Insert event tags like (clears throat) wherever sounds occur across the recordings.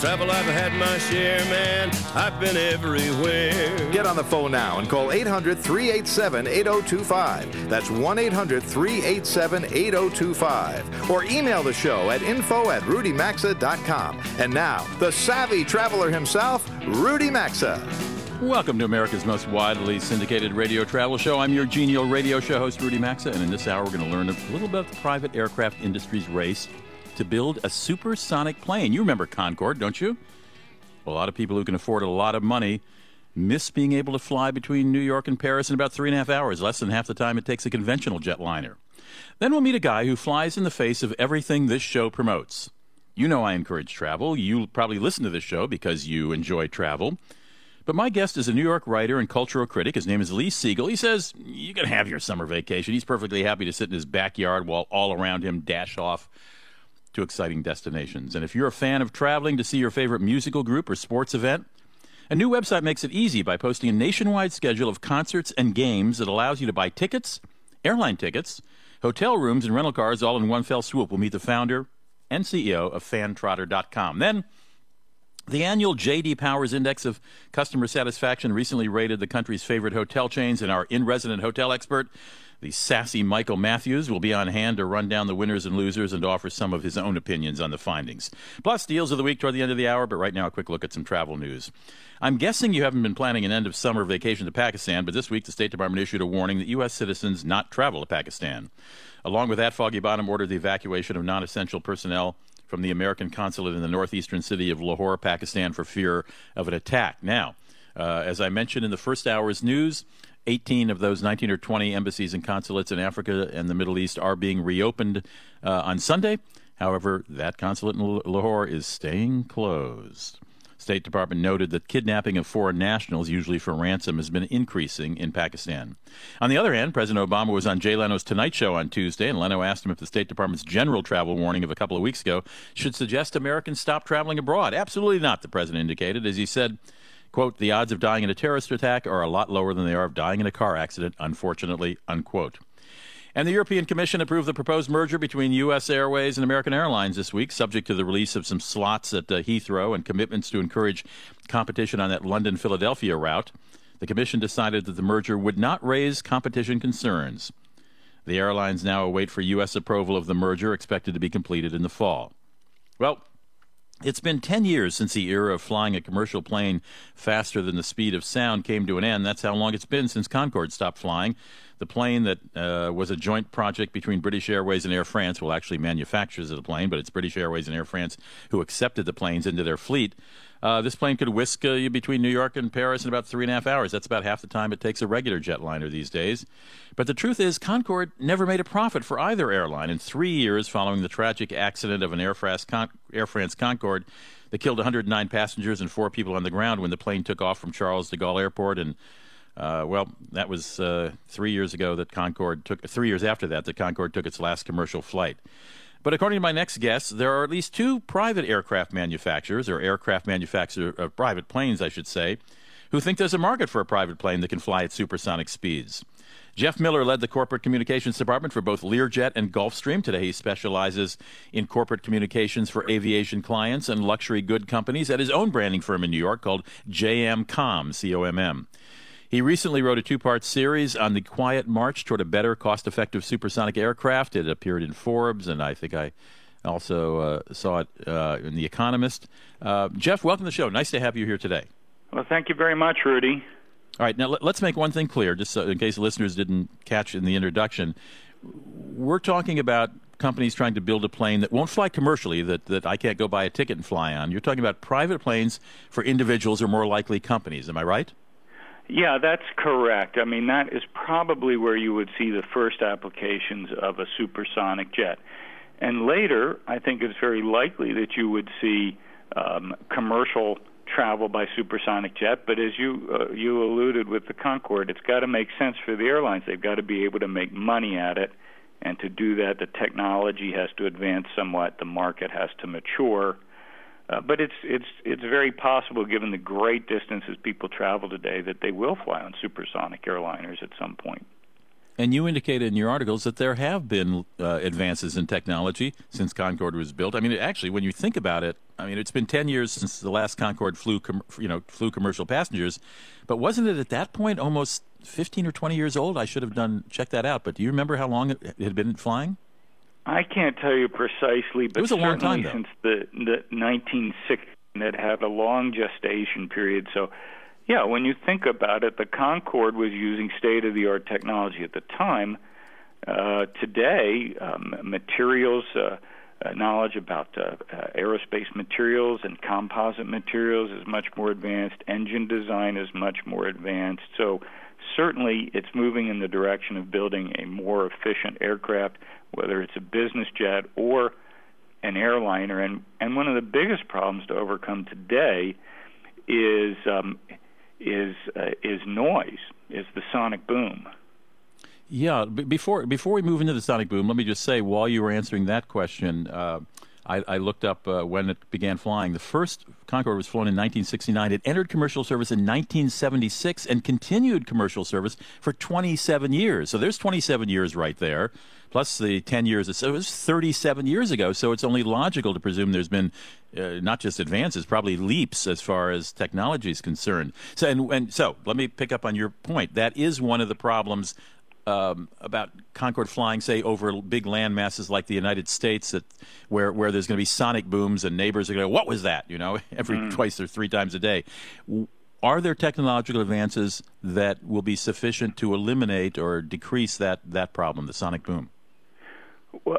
Of travel, I've had my share, man. I've been everywhere. Get on the phone now and call 800 387 8025. That's 1 800 387 8025. Or email the show at info at rudymaxa.com. And now, the savvy traveler himself, Rudy Maxa. Welcome to America's most widely syndicated radio travel show. I'm your genial radio show host, Rudy Maxa, and in this hour, we're going to learn a little about the private aircraft industry's race to build a supersonic plane. You remember Concorde, don't you? a lot of people who can afford a lot of money miss being able to fly between New York and Paris in about three and a half hours, less than half the time it takes a conventional jetliner. Then we'll meet a guy who flies in the face of everything this show promotes. You know I encourage travel. You probably listen to this show because you enjoy travel. But my guest is a New York writer and cultural critic. His name is Lee Siegel. He says you can have your summer vacation. He's perfectly happy to sit in his backyard while all around him dash off to exciting destinations. And if you're a fan of traveling to see your favorite musical group or sports event, a new website makes it easy by posting a nationwide schedule of concerts and games that allows you to buy tickets, airline tickets, hotel rooms, and rental cars all in one fell swoop. We'll meet the founder and CEO of fantrotter.com. Then the annual J.D. Powers Index of Customer Satisfaction recently rated the country's favorite hotel chains, and our in resident hotel expert, the sassy Michael Matthews, will be on hand to run down the winners and losers and offer some of his own opinions on the findings. Plus, deals of the week toward the end of the hour, but right now, a quick look at some travel news. I'm guessing you haven't been planning an end of summer vacation to Pakistan, but this week the State Department issued a warning that U.S. citizens not travel to Pakistan. Along with that, Foggy Bottom ordered the evacuation of non essential personnel from the American consulate in the northeastern city of Lahore, Pakistan, for fear of an attack. Now, uh, as I mentioned in the first hour's news, 18 of those 19 or 20 embassies and consulates in Africa and the Middle East are being reopened uh, on Sunday. However, that consulate in Lahore is staying closed. State Department noted that kidnapping of foreign nationals, usually for ransom, has been increasing in Pakistan. On the other hand, President Obama was on Jay Leno's Tonight Show on Tuesday, and Leno asked him if the State Department's general travel warning of a couple of weeks ago should suggest Americans stop traveling abroad. Absolutely not, the president indicated, as he said, quote, the odds of dying in a terrorist attack are a lot lower than they are of dying in a car accident, unfortunately, unquote. And the European Commission approved the proposed merger between U.S. Airways and American Airlines this week, subject to the release of some slots at uh, Heathrow and commitments to encourage competition on that London Philadelphia route. The Commission decided that the merger would not raise competition concerns. The airlines now await for U.S. approval of the merger, expected to be completed in the fall. Well, it's been 10 years since the era of flying a commercial plane faster than the speed of sound came to an end. That's how long it's been since Concorde stopped flying. The plane that uh, was a joint project between British Airways and Air France, well, actually manufactures the plane, but it's British Airways and Air France who accepted the planes into their fleet. Uh, this plane could whisk uh, you between New York and Paris in about three and a half hours. That's about half the time it takes a regular jetliner these days. But the truth is, Concorde never made a profit for either airline. In three years following the tragic accident of an Air France, Con- Air France Concorde that killed 109 passengers and four people on the ground when the plane took off from Charles de Gaulle Airport and uh, well, that was uh, three years ago that Concorde took, three years after that, that Concorde took its last commercial flight. But according to my next guest, there are at least two private aircraft manufacturers, or aircraft manufacturers of uh, private planes, I should say, who think there's a market for a private plane that can fly at supersonic speeds. Jeff Miller led the corporate communications department for both Learjet and Gulfstream. Today, he specializes in corporate communications for aviation clients and luxury good companies at his own branding firm in New York called JM Com, C O M M. He recently wrote a two part series on the quiet march toward a better, cost effective supersonic aircraft. It appeared in Forbes, and I think I also uh, saw it uh, in The Economist. Uh, Jeff, welcome to the show. Nice to have you here today. Well, thank you very much, Rudy. All right, now let, us make one thing clear, just so, in case listeners didn't catch in the introduction. We're talking about companies trying to build a plane that won't fly commercially, that, that I can't go buy a ticket and fly on. You're talking about private planes for individuals or more likely companies. Am I right? Yeah, that's correct. I mean, that is probably where you would see the first applications of a supersonic jet. And later, I think it's very likely that you would see um, commercial travel by supersonic jet. But as you uh, you alluded with the Concorde, it's got to make sense for the airlines. They've got to be able to make money at it, and to do that, the technology has to advance somewhat. The market has to mature. Uh, but it's it's it's very possible, given the great distances people travel today, that they will fly on supersonic airliners at some point. And you indicated in your articles that there have been uh, advances in technology since Concorde was built. I mean, actually, when you think about it, I mean, it's been 10 years since the last Concorde flew, com- you know, flew commercial passengers. But wasn't it at that point almost 15 or 20 years old? I should have done check that out. But do you remember how long it had been flying? I can't tell you precisely, but it was a long time since the the 1960s, it had a long gestation period. So yeah, when you think about it, the Concorde was using state of the art technology at the time. Uh, today, um, materials, uh, uh, knowledge about uh, uh, aerospace materials and composite materials is much more advanced. Engine design is much more advanced. So, certainly, it's moving in the direction of building a more efficient aircraft, whether it's a business jet or an airliner. And, and one of the biggest problems to overcome today is um, is uh, is noise, is the sonic boom. Yeah, before before we move into the sonic boom, let me just say while you were answering that question, uh, I, I, looked up uh, when it began flying. The first Concorde was flown in 1969. It entered commercial service in 1976 and continued commercial service for 27 years. So there's 27 years right there, plus the 10 years. So it was 37 years ago. So it's only logical to presume there's been uh, not just advances, probably leaps as far as technology is concerned. So and, and so let me pick up on your point. That is one of the problems um, about Concorde flying, say, over big land masses like the United States, that where where there's going to be sonic booms and neighbors are going to, what was that? You know, (laughs) every mm. twice or three times a day. Are there technological advances that will be sufficient to eliminate or decrease that that problem, the sonic boom?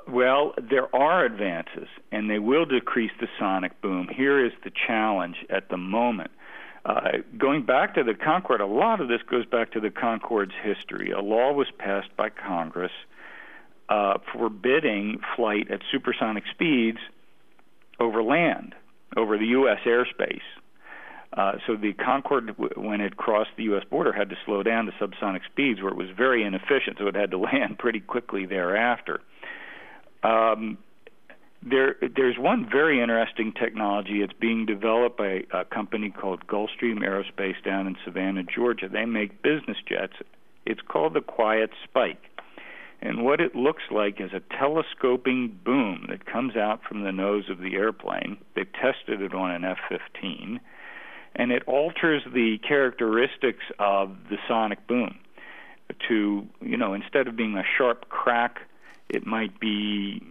Well, there are advances, and they will decrease the sonic boom. Here is the challenge at the moment. Uh, going back to the Concorde, a lot of this goes back to the Concorde's history. A law was passed by Congress uh, forbidding flight at supersonic speeds over land, over the U.S. airspace. Uh, so the Concorde, when it crossed the U.S. border, had to slow down to subsonic speeds, where it was very inefficient. So it had to (laughs) land pretty quickly thereafter. Um, there, there's one very interesting technology. It's being developed by a company called Gulfstream Aerospace down in Savannah, Georgia. They make business jets. It's called the Quiet Spike. And what it looks like is a telescoping boom that comes out from the nose of the airplane. They've tested it on an F 15, and it alters the characteristics of the sonic boom to, you know, instead of being a sharp crack it might be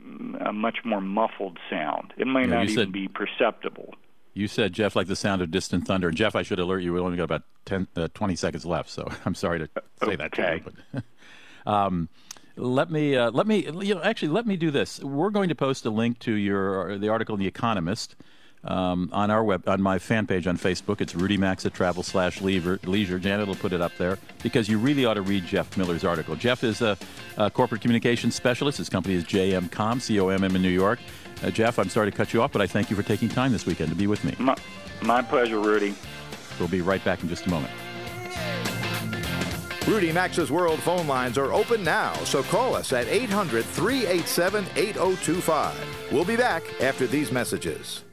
a much more muffled sound. It might yeah, not even be perceptible. You said, Jeff, like the sound of distant thunder. Jeff, I should alert you, we only got about 10, uh, 20 seconds left, so (laughs) I'm sorry to say okay. that to you. But, (laughs) um, let me uh, let me you know actually let me do this. We're going to post a link to your the article in the Economist um, on our web on my fan page on Facebook. It's Rudy Maxa Travel slash Leisure. Janet will put it up there because you really ought to read Jeff Miller's article. Jeff is a, a corporate communications specialist. His company is JM Com, C O M M in New York. Uh, Jeff, I'm sorry to cut you off, but I thank you for taking time this weekend to be with me. My, my pleasure, Rudy. We'll be right back in just a moment. Rudy Maxa's World phone lines are open now, so call us at 800 387 8025. We'll be back after these messages.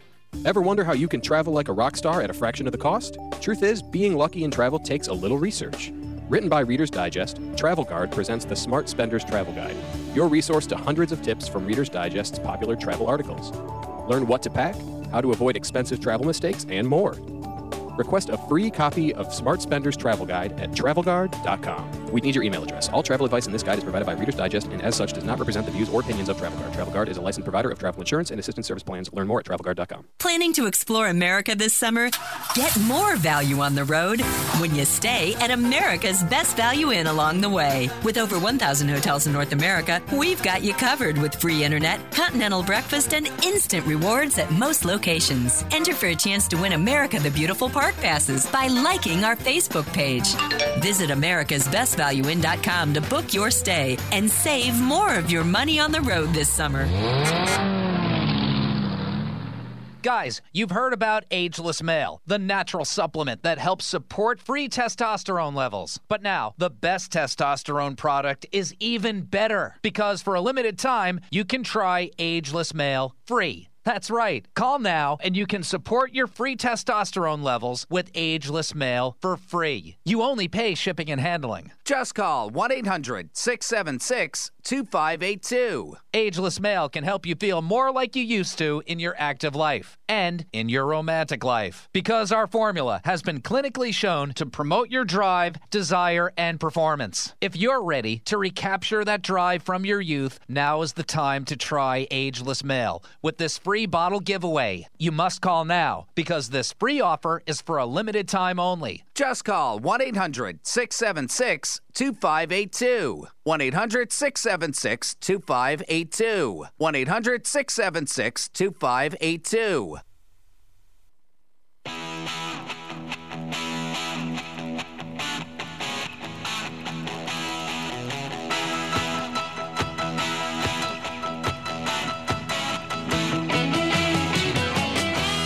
Ever wonder how you can travel like a rock star at a fraction of the cost? Truth is, being lucky in travel takes a little research. Written by Reader's Digest, Travel Guard presents the Smart Spender's Travel Guide, your resource to hundreds of tips from Reader's Digest's popular travel articles. Learn what to pack, how to avoid expensive travel mistakes, and more. Request a free copy of Smart Spender's Travel Guide at travelguard.com. We need your email address. All travel advice in this guide is provided by Reader's Digest and as such does not represent the views or opinions of Travel Guard. Travel Guard is a licensed provider of travel insurance and assistance service plans. Learn more at travelguard.com. Planning to explore America this summer? Get more value on the road when you stay at America's Best Value Inn along the way. With over 1,000 hotels in North America, we've got you covered with free internet, continental breakfast, and instant rewards at most locations. Enter for a chance to win America the Beautiful Park passes by liking our Facebook page. Visit americasbestvalueinn.com to book your stay and save more of your money on the road this summer. Guys, you've heard about Ageless Male, the natural supplement that helps support free testosterone levels. But now, the best testosterone product is even better because for a limited time, you can try Ageless Male free. That's right. Call now and you can support your free testosterone levels with Ageless Male for free. You only pay shipping and handling. Just call 1 800 676 2582. Ageless Male can help you feel more like you used to in your active life and in your romantic life. Because our formula has been clinically shown to promote your drive, desire, and performance. If you're ready to recapture that drive from your youth, now is the time to try Ageless Male with this free bottle giveaway. You must call now because this free offer is for a limited time only. Just call 1 800 676 2582. 1 800 676 2582. 1 800 676 2582.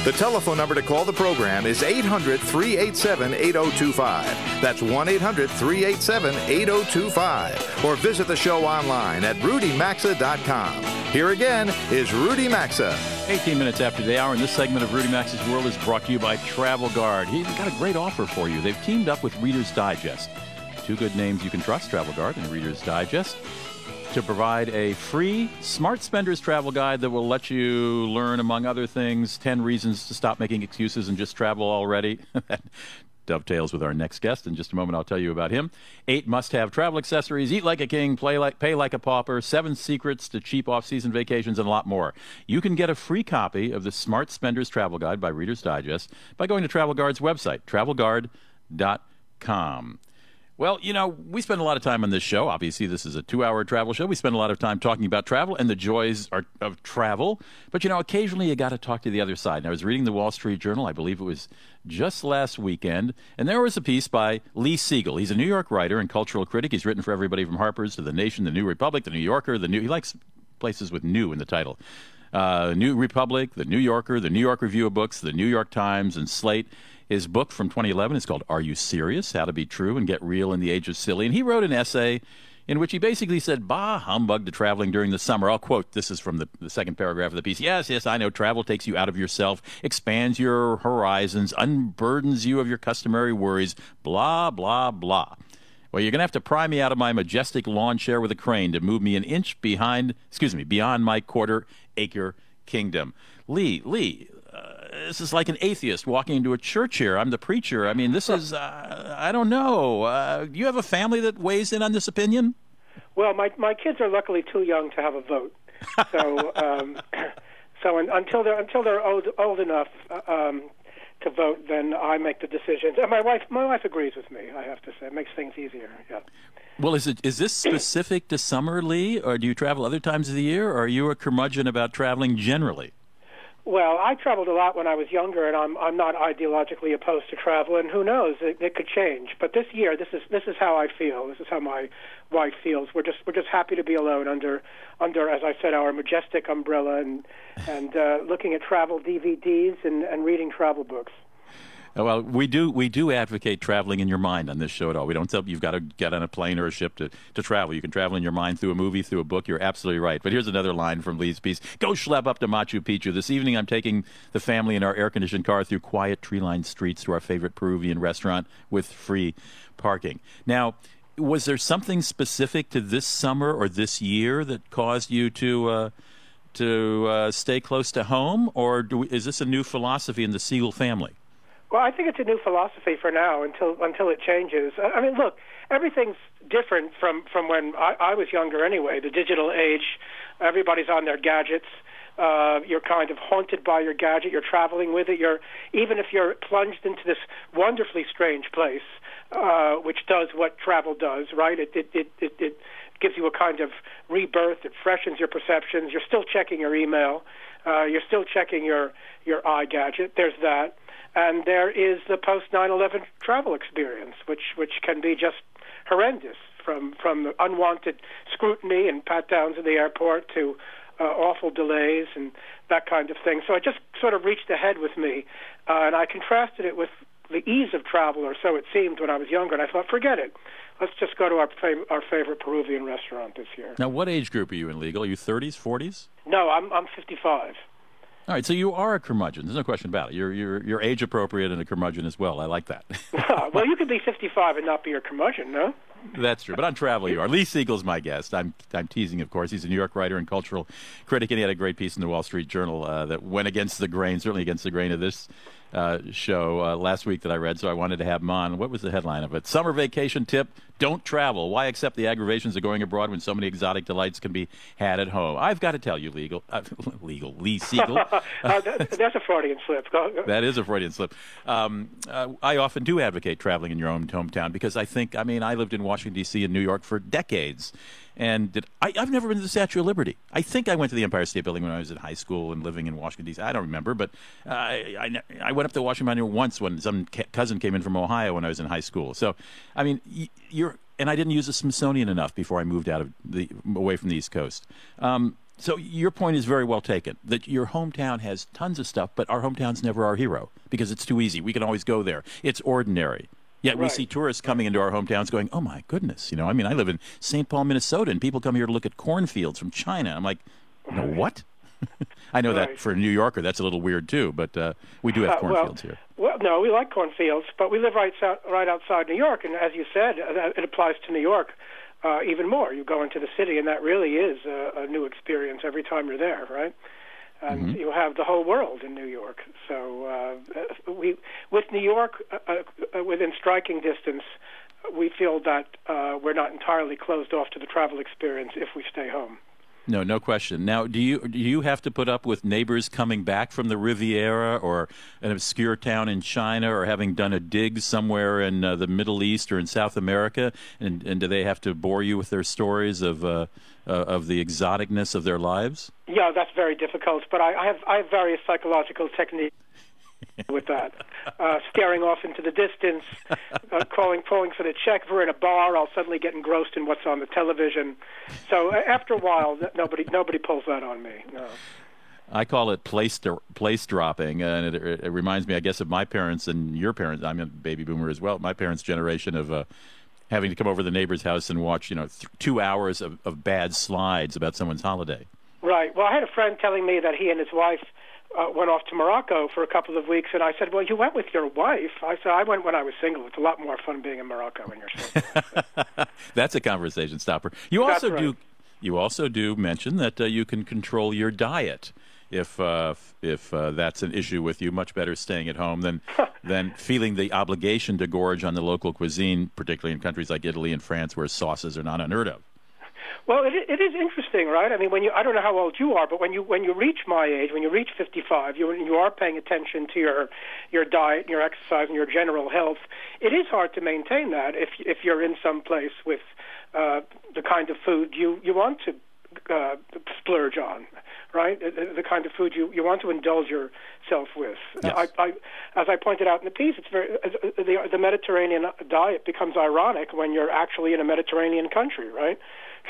The telephone number to call the program is 800 387 8025. That's 1 800 387 8025. Or visit the show online at rudymaxa.com. Here again is Rudy Maxa. 18 minutes after the hour, and this segment of Rudy Maxa's World is brought to you by Travel Guard. He's got a great offer for you. They've teamed up with Reader's Digest. Two good names you can trust, Travel Guard and Reader's Digest to provide a free Smart Spenders travel guide that will let you learn, among other things, 10 reasons to stop making excuses and just travel already. (laughs) that dovetails with our next guest. In just a moment, I'll tell you about him. Eight must have travel accessories, eat like a king, play like, pay like a pauper, seven secrets to cheap off season vacations, and a lot more. You can get a free copy of the Smart Spenders Travel Guide by Reader's Digest by going to Travel Guard's website, travelguard.com. Well, you know, we spend a lot of time on this show. Obviously, this is a two hour travel show. We spend a lot of time talking about travel and the joys of travel. But, you know, occasionally you got to talk to the other side. And I was reading the Wall Street Journal, I believe it was just last weekend, and there was a piece by Lee Siegel. He's a New York writer and cultural critic. He's written for everybody from Harper's to The Nation, The New Republic, The New Yorker, The New. He likes places with new in the title. Uh, New Republic, The New Yorker, The New York Review of Books, The New York Times, and Slate. His book from 2011 is called Are You Serious? How to Be True and Get Real in the Age of Silly. And he wrote an essay in which he basically said, Bah, humbug to traveling during the summer. I'll quote this is from the, the second paragraph of the piece. Yes, yes, I know travel takes you out of yourself, expands your horizons, unburdens you of your customary worries, blah, blah, blah. Well, you're going to have to pry me out of my majestic lawn chair with a crane to move me an inch behind, excuse me, beyond my quarter acre kingdom. Lee, Lee, this is like an atheist walking into a church here. I'm the preacher. I mean, this is, uh, I don't know. Uh, do you have a family that weighs in on this opinion? Well, my my kids are luckily too young to have a vote, so (laughs) um, (clears throat) so until they're until they're old old enough uh, um, to vote, then I make the decisions. And my wife my wife agrees with me. I have to say, it makes things easier. Yeah. Well, is it is this (clears throat) specific to summer, Lee, or do you travel other times of the year, or are you a curmudgeon about traveling generally? Well, I traveled a lot when I was younger, and I'm I'm not ideologically opposed to travel. And who knows, it, it could change. But this year, this is this is how I feel. This is how my wife feels. We're just we're just happy to be alone under under, as I said, our majestic umbrella, and and uh, looking at travel DVDs and and reading travel books. Well, we do we do advocate traveling in your mind on this show at all. We don't tell you you've got to get on a plane or a ship to, to travel. You can travel in your mind through a movie, through a book. You're absolutely right. But here's another line from Lee's piece: Go schlep up to Machu Picchu this evening. I'm taking the family in our air-conditioned car through quiet tree-lined streets to our favorite Peruvian restaurant with free parking. Now, was there something specific to this summer or this year that caused you to? Uh, to uh, stay close to home, or we, is this a new philosophy in the Siegel family? Well, I think it's a new philosophy for now until until it changes. I mean, look, everything's different from from when I, I was younger. Anyway, the digital age, everybody's on their gadgets. Uh, you're kind of haunted by your gadget. You're traveling with it. You're even if you're plunged into this wonderfully strange place, uh, which does what travel does, right? It it it it, it gives you a kind of rebirth. It freshens your perceptions. You're still checking your email. Uh, you're still checking your your eye gadget. There's that and there is the post 9/11 travel experience, which which can be just horrendous, from from the unwanted scrutiny and pat downs at the airport to uh, awful delays and that kind of thing. So it just sort of reached ahead with me, uh, and I contrasted it with the ease of travel, or so it seemed when I was younger. And I thought, forget it. Let's just go to our fav- our favorite Peruvian restaurant this year. Now, what age group are you in, legal? Are you 30s, 40s? No, I'm I'm 55. All right, so you are a curmudgeon. There's no question about it. You're you're you're age appropriate and a curmudgeon as well. I like that. (laughs) (laughs) well, you could be 55 and not be a curmudgeon, no? That's true. But on travel, you are. Lee Siegel's my guest. I'm I'm teasing, of course. He's a New York writer and cultural critic, and he had a great piece in the Wall Street Journal uh, that went against the grain, certainly against the grain of this uh, show uh, last week that I read. So I wanted to have him on. What was the headline of it? Summer vacation tip: Don't travel. Why accept the aggravations of going abroad when so many exotic delights can be had at home? I've got to tell you, legal, uh, (laughs) legal, Lee Siegel. (laughs) Uh, that, that's a Freudian slip. that is a Freudian slip. Um, uh, I often do advocate traveling in your own hometown because I think, I mean, I lived in Washington D.C. and New York for decades. And did, I, have never been to the Statue of Liberty. I think I went to the Empire State Building when I was in high school and living in Washington D.C. I don't remember, but I, I, I, went up to Washington Monument once when some ca- cousin came in from Ohio when I was in high school. So, I mean, you're and I didn't use the Smithsonian enough before I moved out of the away from the East Coast. Um, so your point is very well taken. That your hometown has tons of stuff, but our hometown's never our hero because it's too easy. We can always go there. It's ordinary. Yet right. we see tourists coming into our hometowns going, "Oh my goodness!" You know, I mean, I live in St. Paul, Minnesota, and people come here to look at cornfields from China. I'm like, you know what? (laughs) I know right. that for a New Yorker, that's a little weird too, but uh, we do have cornfields uh, well, here. Well, no, we like cornfields, but we live right right outside New York, and as you said, uh, it applies to New York uh, even more. You go into the city, and that really is a, a new experience every time you're there, right? And mm-hmm. you have the whole world in New York. So uh, we, with New York uh, uh, within striking distance, we feel that uh, we're not entirely closed off to the travel experience if we stay home. No, no question. Now, do you do you have to put up with neighbors coming back from the Riviera or an obscure town in China or having done a dig somewhere in uh, the Middle East or in South America? And, and do they have to bore you with their stories of uh, uh, of the exoticness of their lives? Yeah, that's very difficult. But I, I have I have various psychological techniques with that. Uh, staring off into the distance, uh, calling, pulling for the check. If we're in a bar, I'll suddenly get engrossed in what's on the television. So uh, after a while, nobody nobody pulls that on me. No. I call it place place dropping, and it, it, reminds me, I guess, of my parents and your parents. I'm a baby boomer as well. My parents' generation of uh, having to come over to the neighbor's house and watch, you know, th- two hours of, of bad slides about someone's holiday. Right. Well, I had a friend telling me that he and his wife uh, went off to Morocco for a couple of weeks, and I said, "Well, you went with your wife." I said, "I went when I was single. It's a lot more fun being in Morocco when you're single." (laughs) That's a conversation stopper. You also right. do. You also do mention that uh, you can control your diet if uh, if uh, that's an issue with you. Much better staying at home than (laughs) than feeling the obligation to gorge on the local cuisine, particularly in countries like Italy and France, where sauces are not unheard of. Well, it, it is interesting, right? I mean, when you I don't know how old you are, but when you when you reach my age, when you reach 55, you you are paying attention to your your diet, and your exercise, and your general health. It is hard to maintain that if if you're in some place with uh, the kind of food you you want to uh, splurge on, right? The, the kind of food you, you want to indulge yourself with. Yes. I, I, as I pointed out in the piece, it's very the, the Mediterranean diet becomes ironic when you're actually in a Mediterranean country, right?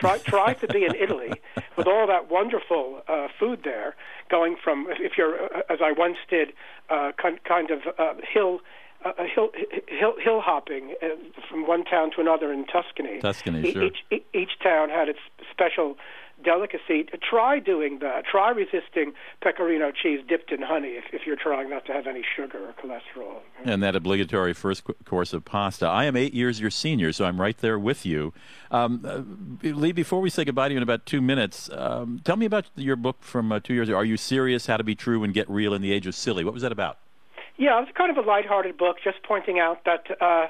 Try try to be in Italy with all that wonderful uh, food there, going from if you're uh, as I once did, uh, kind kind of uh, hill. Uh, hill, hill hill hopping uh, from one town to another in Tuscany. Tuscany, sure. Each, each town had its special delicacy. Try doing that. Try resisting pecorino cheese dipped in honey if, if you're trying not to have any sugar or cholesterol. And that obligatory first course of pasta. I am eight years your senior, so I'm right there with you. Um, uh, Lee, before we say goodbye to you in about two minutes, um, tell me about your book from uh, two years ago. Are you serious? How to be true and get real in the age of silly. What was that about? Yeah, it was kind of a lighthearted book, just pointing out that uh,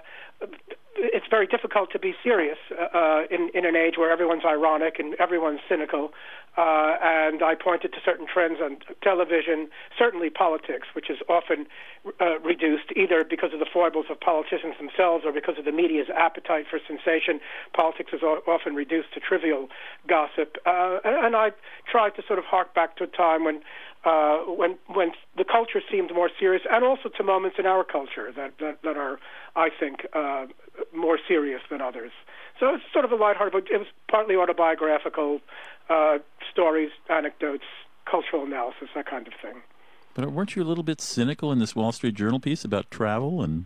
it's very difficult to be serious uh, in in an age where everyone's ironic and everyone's cynical. Uh, and I pointed to certain trends on television, certainly politics, which is often uh, reduced either because of the foibles of politicians themselves or because of the media's appetite for sensation. Politics is often reduced to trivial gossip. Uh, and I tried to sort of hark back to a time when uh, when when the culture seemed more serious, and also to moments in our culture that that, that are, I think, uh, more serious than others. So it's sort of a lighthearted book. It was partly autobiographical, uh, stories, anecdotes, cultural analysis, that kind of thing. But weren't you a little bit cynical in this Wall Street Journal piece about travel and?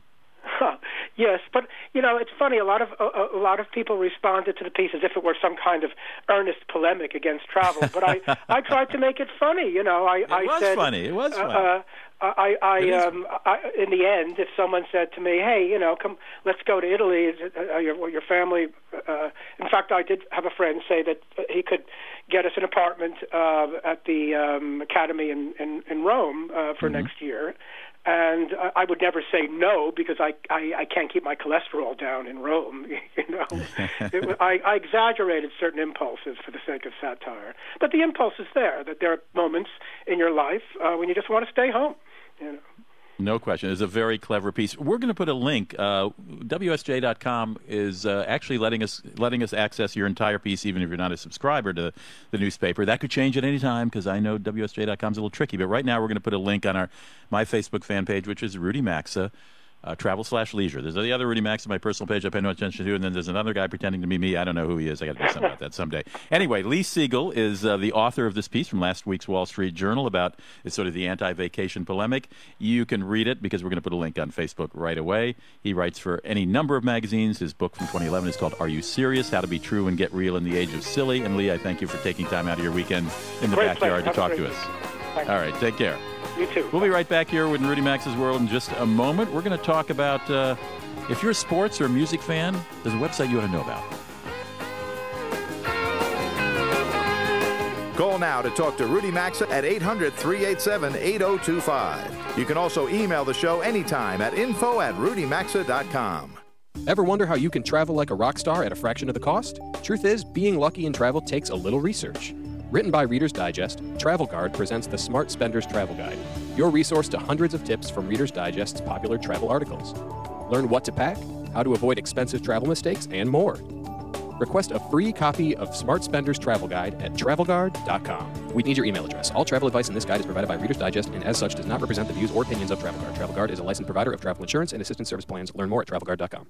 Yes, but you know, it's funny. A lot of a, a lot of people responded to the piece as if it were some kind of earnest polemic against travel. But I (laughs) I tried to make it funny. You know, I It I was said funny. It was uh, funny. Uh, I, I, um, I, in the end, if someone said to me, "Hey, you know, come, let's go to Italy," uh, your, your family. Uh, in fact, I did have a friend say that he could get us an apartment uh, at the um, academy in in, in Rome uh, for Mm-hmm. next year, and I would never say no because I, I I can't keep my cholesterol down in Rome. (laughs) You know, it, I, I exaggerated certain impulses for the sake of satire, but the impulse is there. That there are moments in your life uh, when you just want to stay home. You know. No question. It's a very clever piece. We're going to put a link. Uh, WSJ.com is uh, actually letting us letting us access your entire piece, even if you're not a subscriber to the newspaper. That could change at any time because I know WSJ.com is a little tricky. But right now, we're going to put a link on our my Facebook fan page, which is Rudy Maxa. Uh, travel slash leisure. There's the other Rudy Maxa on my personal page I pay no attention to, and then there's another guy pretending to be me. I don't know who he is. I got to do something about that someday. Anyway, Lee Siegel is uh, the author of this piece from last week's Wall Street Journal about sort of the anti-vacation polemic. You can read it because we're going to put a link on Facebook right away. He writes for any number of magazines. His book from 2011 is called "Are You Serious? How to Be True and Get Real in the Age of Silly." And Lee, I thank you for taking time out of your weekend in the Great backyard to talk to us. Thank All right, take care. You too. We'll be right back here with Rudy Maxa's World in just a moment. We're going to talk about uh, if you're a sports or a music fan, there's a website you ought to know about. Call now to talk to Rudy Maxa at 800 387 8025. You can also email the show anytime at info at rudymaxa.com. Ever wonder how you can travel like a rock star at a fraction of the cost? Truth is, being lucky in travel takes a little research. Written by Reader's Digest, Travel Guard presents the Smart Spender's Travel Guide, your resource to hundreds of tips from Reader's Digest's popular travel articles. Learn what to pack, how to avoid expensive travel mistakes, and more. Request a free copy of Smart Spender's Travel Guide at travelguard.com. We need your email address. All travel advice in this guide is provided by Reader's Digest and as such does not represent the views or opinions of Travel Guard. Travel Guard is a licensed provider of travel insurance and assistance service plans. Learn more at travelguard.com.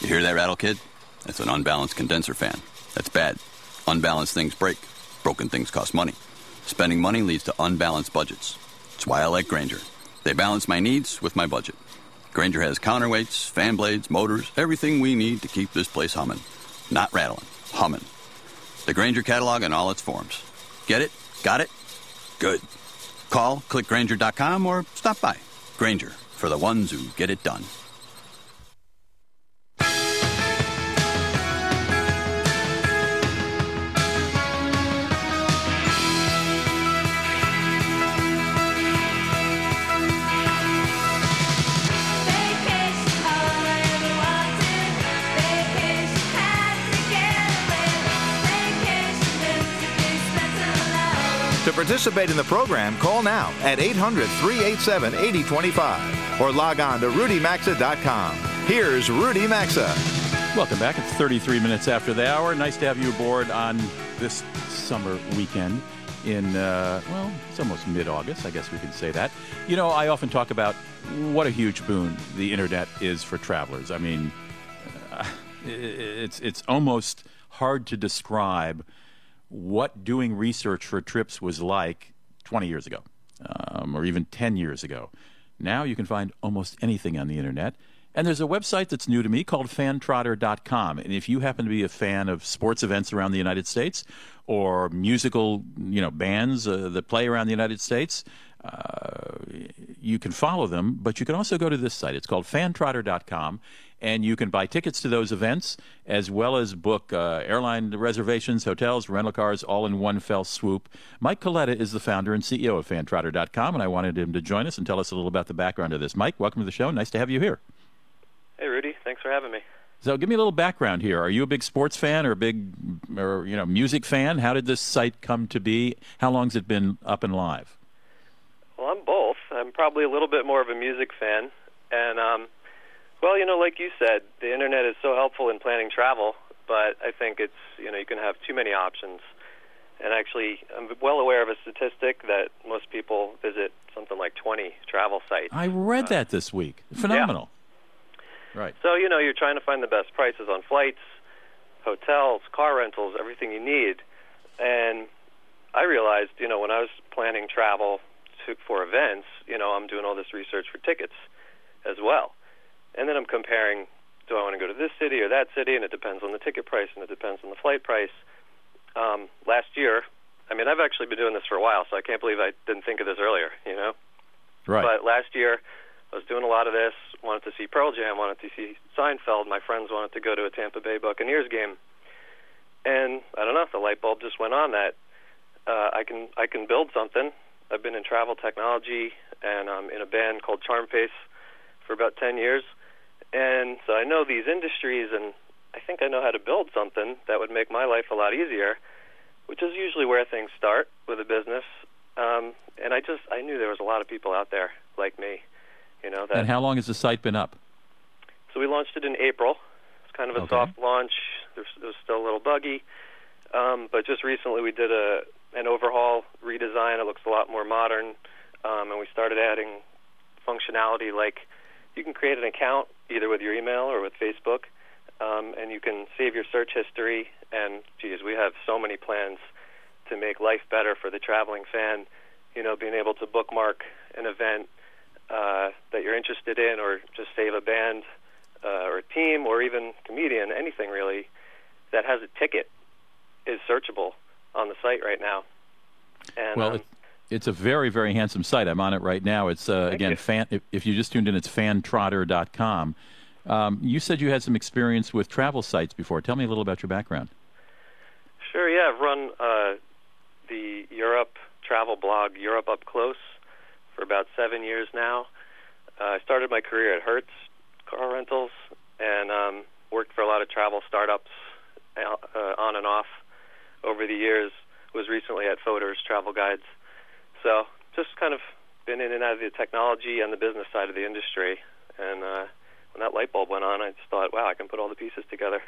You hear that rattle, kid? That's an unbalanced condenser fan. That's bad. Unbalanced things break. Broken things cost money. Spending money leads to unbalanced budgets. That's why I like Grainger. They balance my needs with my budget. Grainger has counterweights, fan blades, motors, everything we need to keep this place humming. Not rattling, humming. The Grainger catalog in all its forms. Get it? Got it? Good. Call click clickgrainger.com or stop by. Grainger for the ones who get it done. Participate in the program, call now at 800 387 8025 or log on to rudymaxa.com. Here's Rudy Maxa. Welcome back. It's 33 minutes after the hour. Nice to have you aboard on this summer weekend in, uh, well, it's almost mid August. I guess we can say that. You know, I often talk about what a huge boon the internet is for travelers. I mean, uh, (laughs) it's, it's almost hard to describe what doing research for trips was like 20 years ago um, or even 10 years ago. Now you can find almost anything on the internet. And there's a website that's new to me called fantrotter.com. And if you happen to be a fan of sports events around the United States or musical, you know, bands uh, that play around the United States, uh, you can follow them, but you can also go to this site. It's called fantrotter.com, and you can buy tickets to those events as well as book uh, airline reservations, hotels, rental cars, all in one fell swoop. Mike Coletta is the founder and CEO of fantrotter.com, and I wanted him to join us and tell us a little about the background of this. Mike, welcome to the show. Nice to have you here. Hey, Rudy. Thanks for having me. So, give me a little background here. Are you a big sports fan or a big, or you know, music fan? How did this site come to be? How long's it been up and live? Well, I'm both. I'm probably a little bit more of a music fan, and um, well, you know, like you said, the internet is so helpful in planning travel, but I think it's you know you can have too many options. And actually, I'm well aware of a statistic that most people visit something like 20 travel sites. I read that this week. Phenomenal. Right. So, you know, you're trying to find the best prices on flights, hotels, car rentals, everything you need. And I realized, you know, when I was planning travel to, for events, you know, I'm doing all this research for tickets as well. And then I'm comparing do I want to go to this city or that city, and it depends on the ticket price and it depends on the flight price. Um, last year, I mean, I've actually been doing this for a while, so I can't believe I didn't think of this earlier. You know, Right. but last year, I was doing a lot of this. Wanted to see Pearl Jam. Wanted to see Seinfeld. My friends wanted to go to a Tampa Bay Buccaneers game, and I don't know. The light bulb just went on that uh, I can I can build something. I've been in travel technology and I'm in a band called Charm Face for about ten years, and so I know these industries, and I think I know how to build something that would make my life a lot easier, which is usually where things start with a business. Um, and I just I knew there was a lot of people out there like me, you know. That and how long has the site been up? so we launched it in April. It's kind of a Okay. soft launch. There's, it was still a little buggy, um, but just recently we did a an overhaul, redesign. It looks a lot more modern, um, and we started adding functionality like you can create an account either with your email or with Facebook, um, and you can save your search history. And geez, we have so many plans to make life better for the traveling fan. You know, being able to bookmark an event uh, that you're interested in, or just save a band uh, or a team, or even comedian, anything really that has a ticket is searchable on the site right now. And well, um, it's a very, very handsome site. I'm on it right now. It's uh, again, you. fan. If, if you just tuned in, it's fantrotter.com. Um, you said you had some experience with travel sites before. Tell me a little about your background. Sure, yeah. I've run uh, the Europe travel blog, Europe Up Close, for about seven years now. Uh, I started my career at Hertz Car Rentals and um, worked for a lot of travel startups uh, on and off over the years. Was recently at Fodor's Travel Guides. So just kind of been in and out of the technology and the business side of the industry. And uh, when that light bulb went on, I just thought, wow, I can put all the pieces together.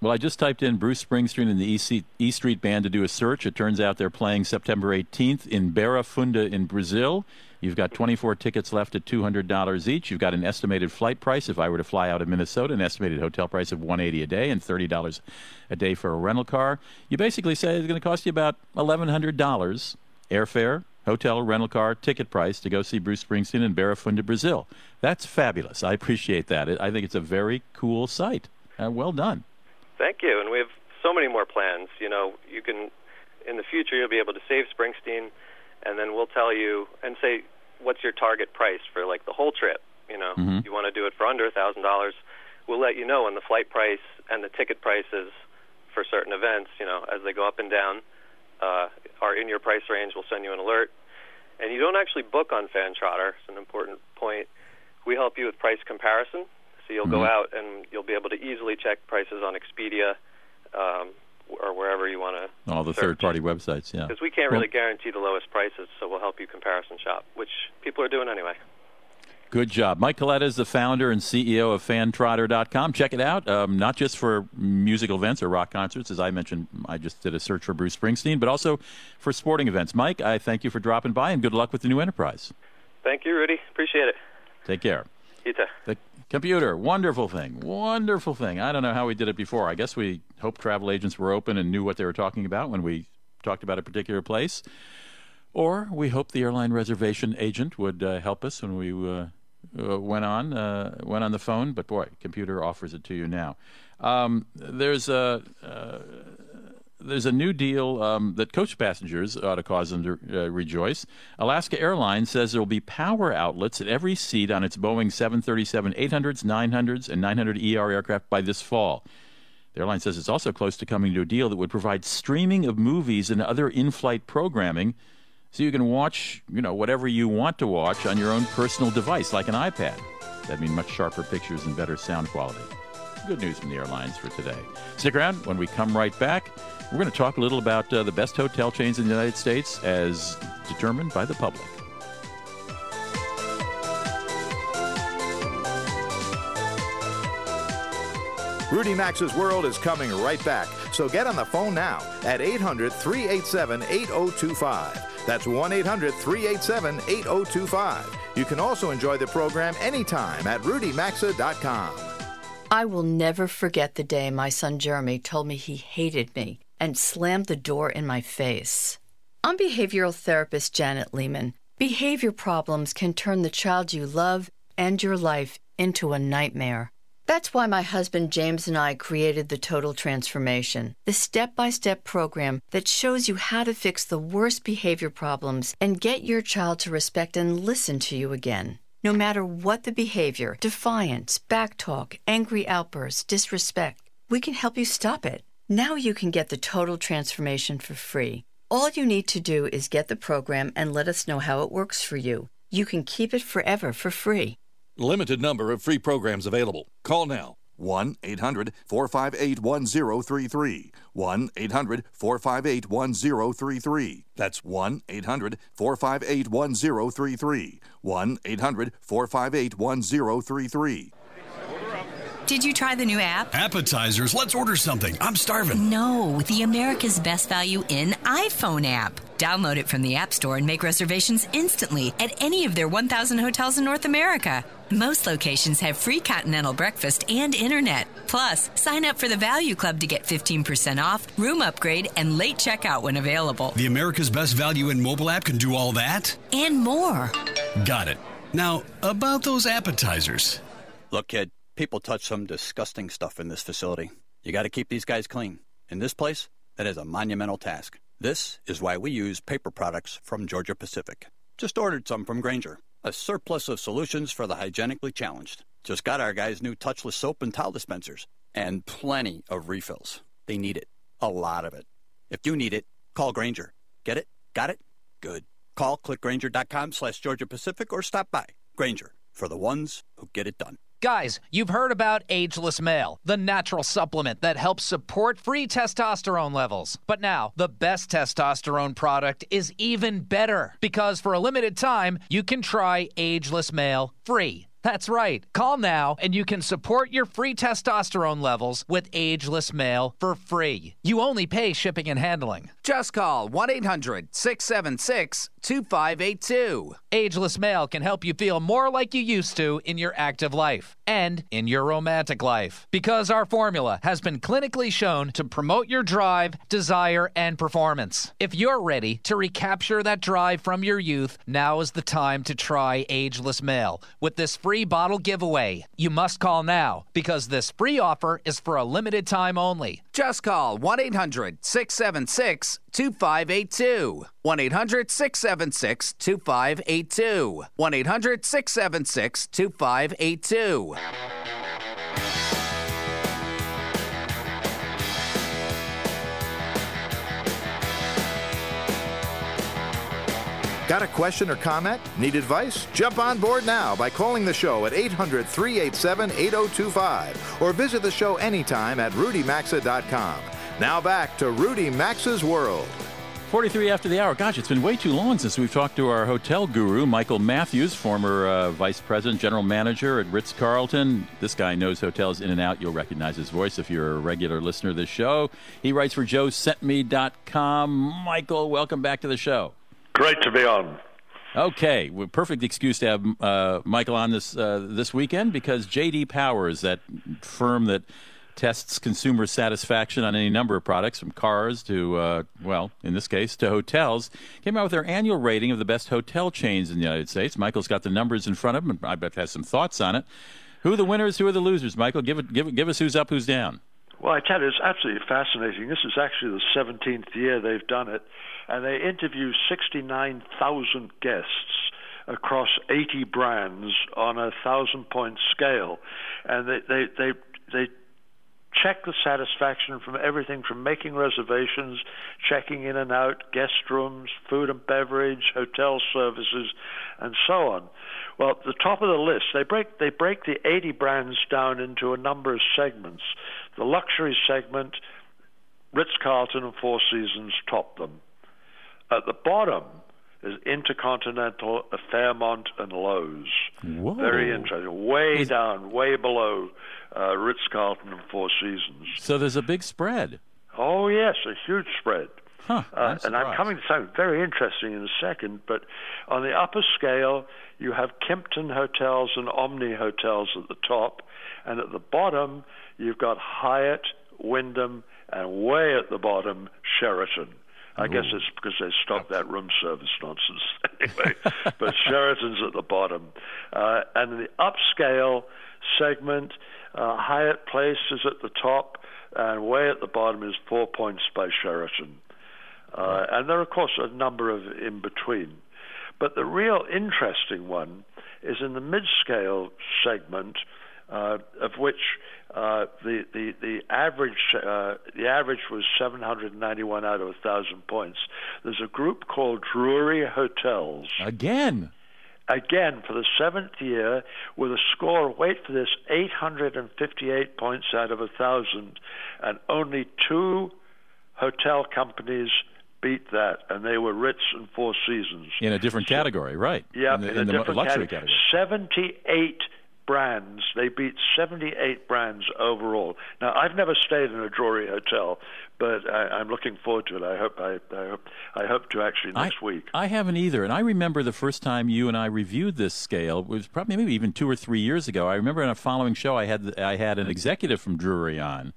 Well, I just typed in Bruce Springsteen and the E, C- e Street Band to do a search. It turns out they're playing September 18th in Barra Funda in Brazil. You've got 24 tickets left at $200 each. You've got an estimated flight price if I were to fly out of Minnesota, an estimated hotel price of 180 a day and $30 a day for a rental car. You basically say it's going to cost you about $1,100 airfare, hotel, rental car, ticket price to go see Bruce Springsteen in Barra Funda, Brazil. That's fabulous. I appreciate that. I think it's a very cool site. Uh, well done. Thank you. And we have so many more plans. You know, you can, in the future, you'll be able to save Springsteen, and then we'll tell you and say, what's your target price for like the whole trip? You know, Mhm. if you want to do it for under a thousand dollars, we'll let you know when the flight price and the ticket prices for certain events, you know, as they go up and down, uh, are in your price range. We'll send you an alert. And you don't actually book on Fantrotter. It's an important point. We help you with price comparison. So you'll go Mhm. out and you'll be able to easily check prices on Expedia um, or wherever you want to. All the third party websites, yeah. Because we can't Well- really guarantee the lowest prices, so we'll help you comparison shop, which people are doing anyway. Good job. Mike Coletta is the founder and CEO of fantrotter.com. Check it out, um, not just for musical events or rock concerts. As I mentioned, I just did a search for Bruce Springsteen, but also for sporting events. Mike, I thank you for dropping by and good luck with the new enterprise. Thank you, Rudy. Appreciate it. Take care. You too. The computer, wonderful thing, wonderful thing. I don't know how we did it before. I guess we hoped travel agents were open and knew what they were talking about when we talked about a particular place. Or we hoped the airline reservation agent would uh, help us when we uh, uh, went on uh, went on the phone. But boy, computer offers it to you now. Um, there's a uh, there's a new deal um, that coach passengers ought to cause them to uh, rejoice. Alaska Airlines says there will be power outlets at every seat on its Boeing 737 800s, 900s, and 900ER aircraft by this fall. The airline says it's also close to coming to a deal that would provide streaming of movies and other in-flight programming so you can watch, you know, whatever you want to watch on your own personal device like an iPad. That'd mean much sharper pictures and better sound quality. Good news from the airlines for today. Stick around when we come right back. We're going to talk a little about uh, the best hotel chains in the United States as determined by the public. Rudy Maxa's World is coming right back, so get on the phone now at 800 387 8025. That's 1 800 387 8025. You can also enjoy the program anytime at rudymaxa.com. I will never forget the day my son Jeremy told me he hated me and slammed the door in my face. I'm behavioral therapist Janet Lehman. Behavior problems can turn the child you love and your life into a nightmare. That's why my husband James and I created the Total Transformation, the step by step program that shows you how to fix the worst behavior problems and get your child to respect and listen to you again. No matter what the behavior defiance, backtalk, angry outbursts, disrespect we can help you stop it. Now you can get the Total Transformation for free. All you need to do is get the program and let us know how it works for you. You can keep it forever for free. Limited number of free programs available. Call now 1 800 458 1033. 1 800 458 1033. That's 1 800 458 1033. 1 800 458 1033. Did you try the new app? Appetizers, let's order something. I'm starving. No, the America's Best Value Inn iPhone app. Download it from the App Store and make reservations instantly at any of their 1,000 hotels in North America. Most locations have free continental breakfast and internet. Plus, sign up for the Value Club to get 15% off, room upgrade, and late checkout when available. The America's Best Value Inn mobile app can do all that? And more. Got it. Now, about those appetizers. Look, kid. People touch some disgusting stuff in this facility. You got to keep these guys clean. In this place, that is a monumental task. This is why we use paper products from Georgia Pacific. Just ordered some from Grainger. A surplus of solutions for the hygienically challenged. Just got our guys new touchless soap and towel dispensers. And plenty of refills. They need it. A lot of it. If you need it, call Grainger. Get it? Got it? Good. Call clickgrainger.com slash Georgia Pacific or stop by. Grainger, for the ones who get it done. Guys, you've heard about Ageless Male, the natural supplement that helps support free testosterone levels. But now, the best testosterone product is even better because for a limited time, you can try Ageless Male free. That's right. Call now and you can support your free testosterone levels with Ageless Male for free. You only pay shipping and handling. Just call 1 800 676 2582. Ageless Male can help you feel more like you used to in your active life and in your romantic life. Because our formula has been clinically shown to promote your drive, desire, and performance. If you're ready to recapture that drive from your youth, now is the time to try Ageless Male with this free bottle giveaway. You must call now because this free offer is for a limited time only. Just call 1 800 676 2582. 1 800 676 2582. 1 800 676 2582. Got a question or comment? Need advice? Jump on board now by calling the show at 800 387 8025 or visit the show anytime at rudymaxa.com. Now back to Rudy Maxa's World. 43 after the hour. Gosh, it's been way too long since we've talked to our hotel guru, Michael Matthews, former uh, vice president, general manager at Ritz Carlton. This guy knows hotels in and out. You'll recognize his voice if you're a regular listener of this show. He writes for joesentme.com. Michael, welcome back to the show. Great to be on. Okay, well, perfect excuse to have uh, Michael on this uh, this weekend because JD Powers, that firm that tests consumer satisfaction on any number of products, from cars to uh, well, in this case, to hotels, came out with their annual rating of the best hotel chains in the United States. Michael's got the numbers in front of him, and I bet has some thoughts on it. Who are the winners? Who are the losers? Michael, give it, give give us who's up, who's down. Well, I tell you, it's absolutely fascinating. This is actually the 17th year they've done it, and they interview 69,000 guests across 80 brands on a thousand point scale, and they they they, they check the satisfaction from everything from making reservations, checking in and out, guest rooms, food and beverage, hotel services, and so on. Well, the top of the list, they break they break the 80 brands down into a number of segments. The luxury segment, Ritz Carlton and Four Seasons top them. At the bottom is Intercontinental, Fairmont, and Loews. Whoa. Very interesting. Way down, way below uh, Ritz Carlton and Four Seasons. So there's a big spread. Oh yes, a huge spread. Huh, uh, and I'm coming to something very interesting in a second. But on the upper scale, you have Kimpton Hotels and Omni Hotels at the top, and at the bottom, you've got Hyatt, Wyndham, and way at the bottom, Sheraton. I Ooh. guess it's because they stopped that room service nonsense (laughs) anyway. (laughs) but Sheraton's at the bottom, uh, and the upscale segment, uh, Hyatt Place is at the top, and way at the bottom is Four Points by Sheraton. Uh, and there are, of course, a number of in between. But the real interesting one is in the mid-scale segment, uh, of which uh, the, the the average uh, the average was 791 out of a thousand points. There's a group called Drury Hotels. Again. Again, for the seventh year, with a score, wait for this, 858 points out of a thousand, and only two hotel companies beat that, and they were Ritz and Four Seasons. In a different category, right? Yeah, in the, in, in a the category. category. 78 brands. They beat 78 brands overall. Now, I've never stayed in a Drury hotel, but I, I'm looking forward to it. I hope I, I hope I hope to actually next I, week. I haven't either, and I remember the first time you and I reviewed this scale it was probably maybe even two or three years ago. I remember in a following show I had I had an mm. executive from Drury on,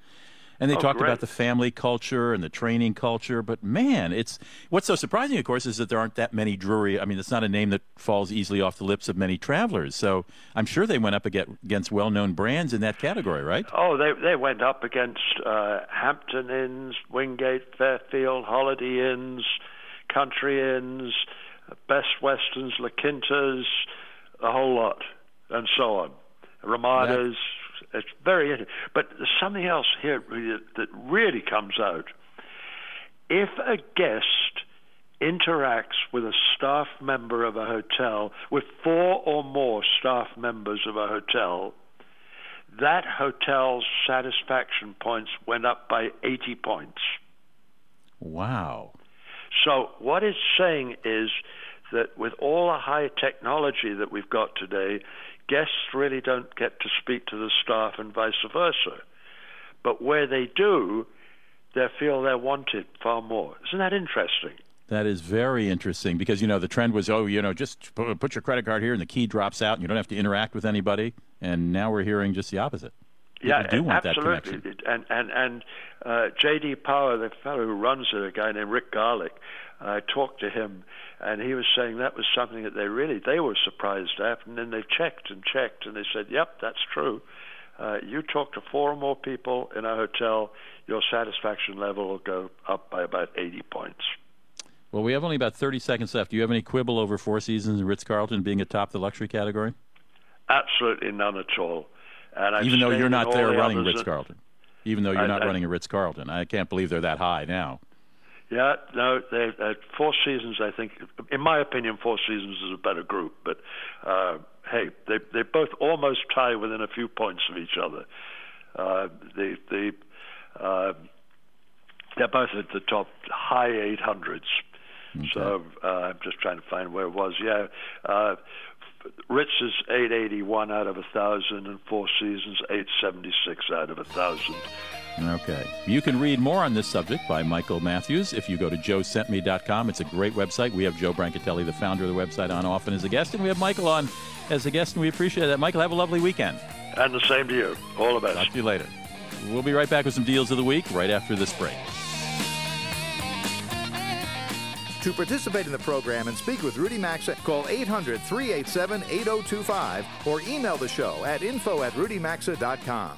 and they Oh, talked great. about the family culture and the training culture. But man, it's what's so surprising, of course, is that there aren't that many Drury. I mean, it's not a name that falls easily off the lips of many travelers. So I'm sure they went up against, well-known brands in that category, right? Oh, they they went up against uh, Hampton Inns, Wingate, Fairfield, Holiday Inns, Country Inns, Best Westerns, La Quintas, a whole lot, and so on. Ramadas. It's very interesting. But there's something else here that really comes out. If a guest interacts with a staff member of a hotel, with four or more staff members of a hotel, that hotel's satisfaction points went up by 80 points. Wow. So, what it's saying is that with all the high technology that we've got today, guests really don't get to speak to the staff and vice versa. But where they do, they feel they're wanted far more. Isn't that interesting? That is very interesting because you know the trend was oh you know just put your credit card here and the key drops out and you don't have to interact with anybody and now we're hearing just the opposite. People yeah, do want that absolutely. connection. And and and uh, J.D. Power, the fellow who runs it, a guy named Rick Garlick, I talked to him, and he was saying that was something that they really they were surprised at, and then they checked and checked, and they said, "Yep, that's true." Uh, you talk to four or more people in a hotel, your satisfaction level will go up by about 80 points. Well, we have only about 30 seconds left. Do you have any quibble over Four Seasons and Ritz Carlton being atop the luxury category? Absolutely none at all. And I've Even though you're not there the running Ritz Carlton, Even though you're I- not I- running a Ritz Carlton. I can't believe they're that high now. Yeah, no, they, uh, Four Seasons. I think, in my opinion, Four Seasons is a better group. But uh, hey, they they both almost tie within a few points of each other. Uh, the the uh, they're both at the top high 800s. So uh, I'm just trying to find where it was. Yeah, uh, Ritz is 881 out of a thousand, and Four Seasons 876 out of a thousand. Okay. You can read more on this subject by Michael Matthews if you go to joesentme.com. It's a great website. We have Joe Brancatelli, the founder of the website, on often as a guest, and we have Michael on as a guest, and we appreciate that. Michael, have a lovely weekend. And the same to you. All the best. Talk to you later. We'll be right back with some deals of the week right after this break. To participate in the program and speak with Rudy Maxa, call 800 387 8025 or email the show at info at rudymaxa.com.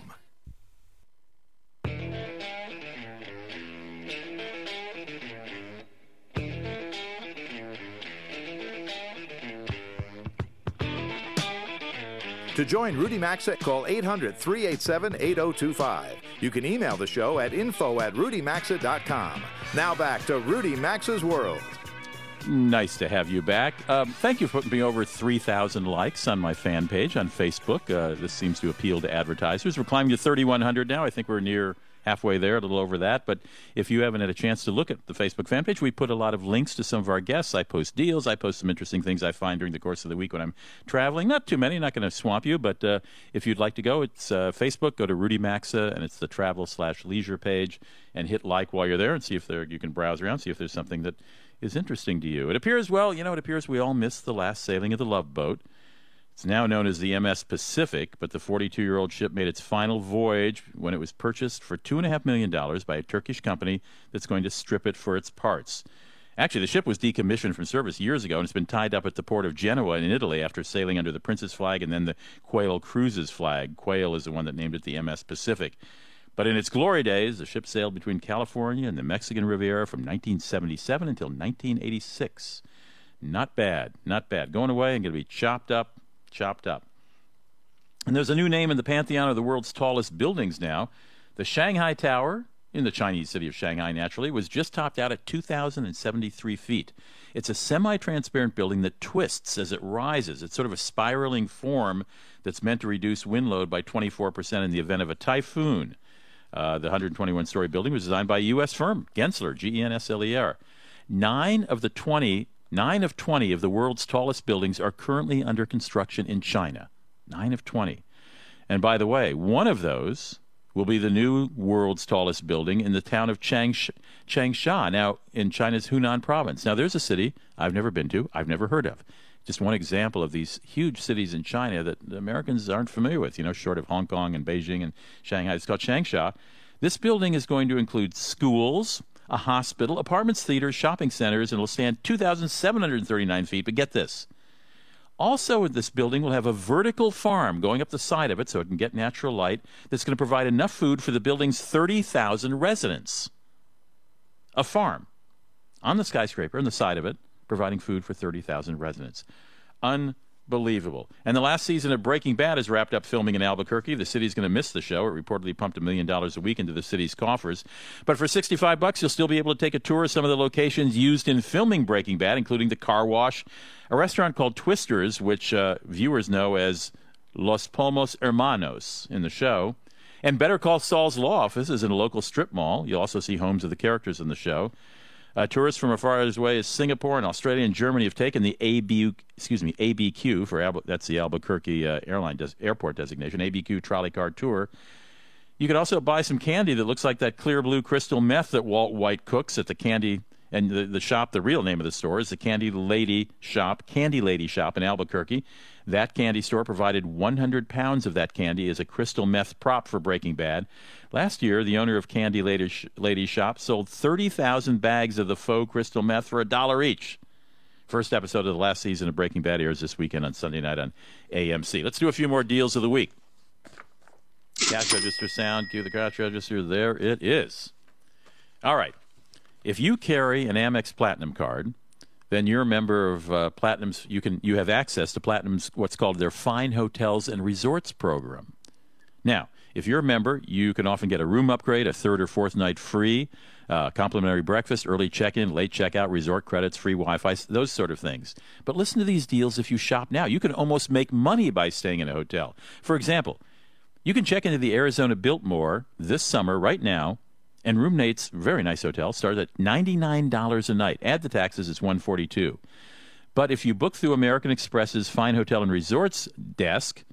To join Rudy Maxa, call 800 387 8025. You can email the show at info at rudymaxa.com. Now back to Rudy Maxa's World. Nice to have you back. Um, thank you for putting me over 3,000 likes on my fan page on Facebook. Uh, this seems to appeal to advertisers. We're climbing to 3,100 now. I think we're near halfway there, a little over that. But if you haven't had a chance to look at the Facebook fan page, we put a lot of links to some of our guests. I post deals. I post some interesting things I find during the course of the week when I'm traveling. Not too many, not going to swamp you, but uh, if you'd like to go, it's uh, Facebook. Go to Rudy Maxa, and it's the travel slash leisure page, and hit like while you're there and see if there you can browse around, see if there's something that is interesting to you. It appears, well, you know, it appears we all missed the last sailing of the Love Boat. It's now known as the MS Pacific, but the 42 year old ship made its final voyage when it was purchased for $2.5 million by a Turkish company that's going to strip it for its parts. Actually, the ship was decommissioned from service years ago and it's been tied up at the port of Genoa in Italy after sailing under the Princess flag and then the Quail Cruises flag. Quail is the one that named it the MS Pacific. But in its glory days, the ship sailed between California and the Mexican Riviera from 1977 until 1986. Not bad, not bad. Going away and going to be chopped up, chopped up. And there's a new name in the pantheon of the world's tallest buildings now. The Shanghai Tower, in the Chinese city of Shanghai, naturally, was just topped out at 2,073 feet. It's a semi transparent building that twists as it rises. It's sort of a spiraling form that's meant to reduce wind load by 24% in the event of a typhoon. Uh, the 121 story building was designed by a U.S. firm, Gensler, G E N S L E R. Nine of the 20 Nine of 20 of the world's tallest buildings are currently under construction in China. Nine of 20. And by the way, one of those will be the new world's tallest building in the town of Changsh- Changsha, now in China's Hunan province. Now, there's a city I've never been to, I've never heard of. Just one example of these huge cities in China that Americans aren't familiar with, you know, short of Hong Kong and Beijing and Shanghai. It's called Changsha. This building is going to include schools, a hospital, apartments, theaters, shopping centers, and it will stand 2,739 feet. But get this. Also, this building will have a vertical farm going up the side of it so it can get natural light that's going to provide enough food for the building's 30,000 residents. A farm on the skyscraper, on the side of it, providing food for 30,000 residents. Un Believable. And the last season of Breaking Bad is wrapped up filming in Albuquerque. The city's going to miss the show. It reportedly pumped a million dollars a week into the city's coffers. But for 65 bucks, you'll still be able to take a tour of some of the locations used in filming Breaking Bad, including the car wash, a restaurant called Twisters, which uh, viewers know as Los Pollos Hermanos in the show. And Better Call Saul's law office is in a local strip mall. You'll also see homes of the characters in the show. Uh, tourists from as far away as Singapore and Australia and Germany have taken the AB, excuse me, ABQ for Albu- that's the Albuquerque uh, airline des- airport designation, ABQ trolley car tour. You could also buy some candy that looks like that clear blue crystal meth that Walt White cooks at the candy and the, the shop. The real name of the store is the Candy Lady Shop, Candy Lady Shop in Albuquerque. That candy store provided 100 pounds of that candy as a crystal meth prop for Breaking Bad. Last year, the owner of Candy Lady, Shop sold 30,000 bags of the faux crystal meth for a dollar each. First episode of the last season of Breaking Bad airs this weekend on Sunday night on AMC. Let's do a few more deals of the week. Cash register sound, cue the cash register. There it is. All right. If you carry an Amex Platinum card, then you're a member of uh, Platinum's. You can you have access to Platinum's what's called their Fine Hotels and Resorts program. Now, if you're a member, you can often get a room upgrade, a third or fourth night free, uh, complimentary breakfast, early check-in, late checkout, resort credits, free Wi-Fi, those sort of things. But listen to these deals if you shop now. You can almost make money by staying in a hotel. For example, you can check into the Arizona Biltmore this summer right now and Room Nate's very nice hotel starts at $99 a night. Add the taxes, it's 142 But if you book through American Express's Fine Hotel and Resorts desk,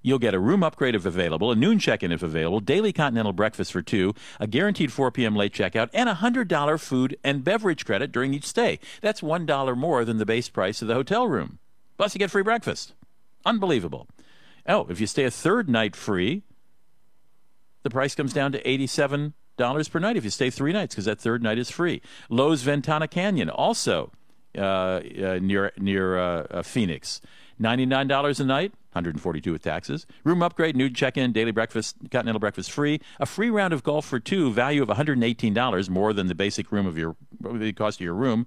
You'll get a room upgrade if available, a noon check-in if available, daily continental breakfast for two, a guaranteed 4 p.m. late checkout, and a $100 food and beverage credit during each stay. That's $1 more than the base price of the hotel room. Plus, you get free breakfast. Unbelievable. Oh, if you stay a third night free, the price comes down to 87 dollars per night if you stay three nights because that third night is free. Loews Ventana Canyon also uh, uh, near near uh, uh Phoenix, ninety nine dollars a night. 142 with taxes. Room upgrade, nude check-in, daily breakfast, continental breakfast free. A free round of golf for two, value of $118, more than the basic room of your the cost of your room.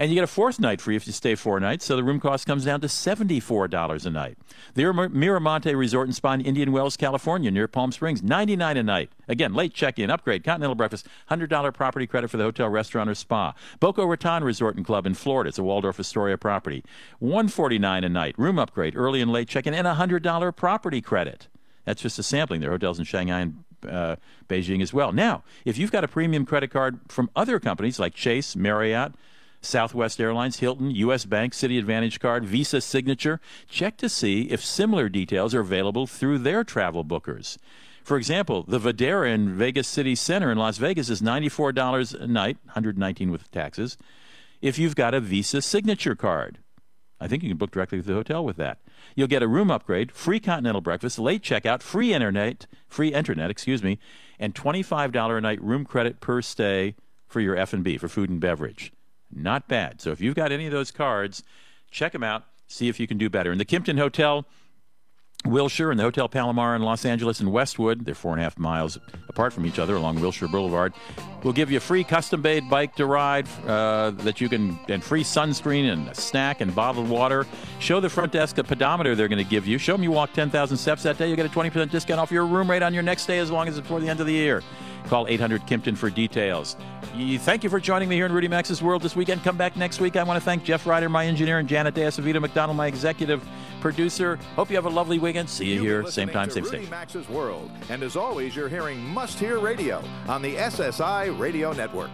And you get a fourth night free if you stay four nights, so the room cost comes down to $74 a night. The Miramonte Resort and Spa in Indian Wells, California, near Palm Springs, $99 a night. Again, late check-in, upgrade, continental breakfast, $100 property credit for the hotel, restaurant, or spa. Boca Raton Resort and Club in Florida, it's a Waldorf Astoria property, $149 a night. Room upgrade, early and late check-in, and a $100 property credit. That's just a sampling. There are hotels in Shanghai and uh, Beijing as well. Now, if you've got a premium credit card from other companies like Chase, Marriott, Southwest Airlines, Hilton, U.S. Bank, Citi Advantage Card, Visa Signature. Check to see if similar details are available through their travel bookers. For example, the Vdara in Vegas City Center in Las Vegas is $94 a night, 119 with taxes, if you've got a Visa Signature card. I think you can book directly with the hotel with that. You'll get a room upgrade, free continental breakfast, late checkout, free internet, free internet, excuse me, and $25 a night room credit per stay for your F&B, for food and beverage. Not bad. So if you've got any of those cards, check them out, see if you can do better. In the Kimpton Hotel, Wilshire and the Hotel Palomar in Los Angeles and Westwood, they're four and a half miles apart from each other along Wilshire Boulevard. We'll give you a free custom made bike to ride uh, that you can, and free sunscreen and a snack and bottled water. Show the front desk a pedometer they're going to give you. Show them you walk 10,000 steps that day. You get a 20% discount off your room rate on your next stay as long as it's before the end of the year. Call 800 Kimpton for details. Thank you for joining me here in Rudy Maxa's World this weekend. Come back next week. I want to thank Jeff Ryder, my engineer, and Janet DeAcevito McDonald, my executive producer. Hope you have a lovely weekend. See you, You've here, same time, same Rudy station. Maxa's World. And as always, you're hearing Must Hear Radio on the SSI Radio Network.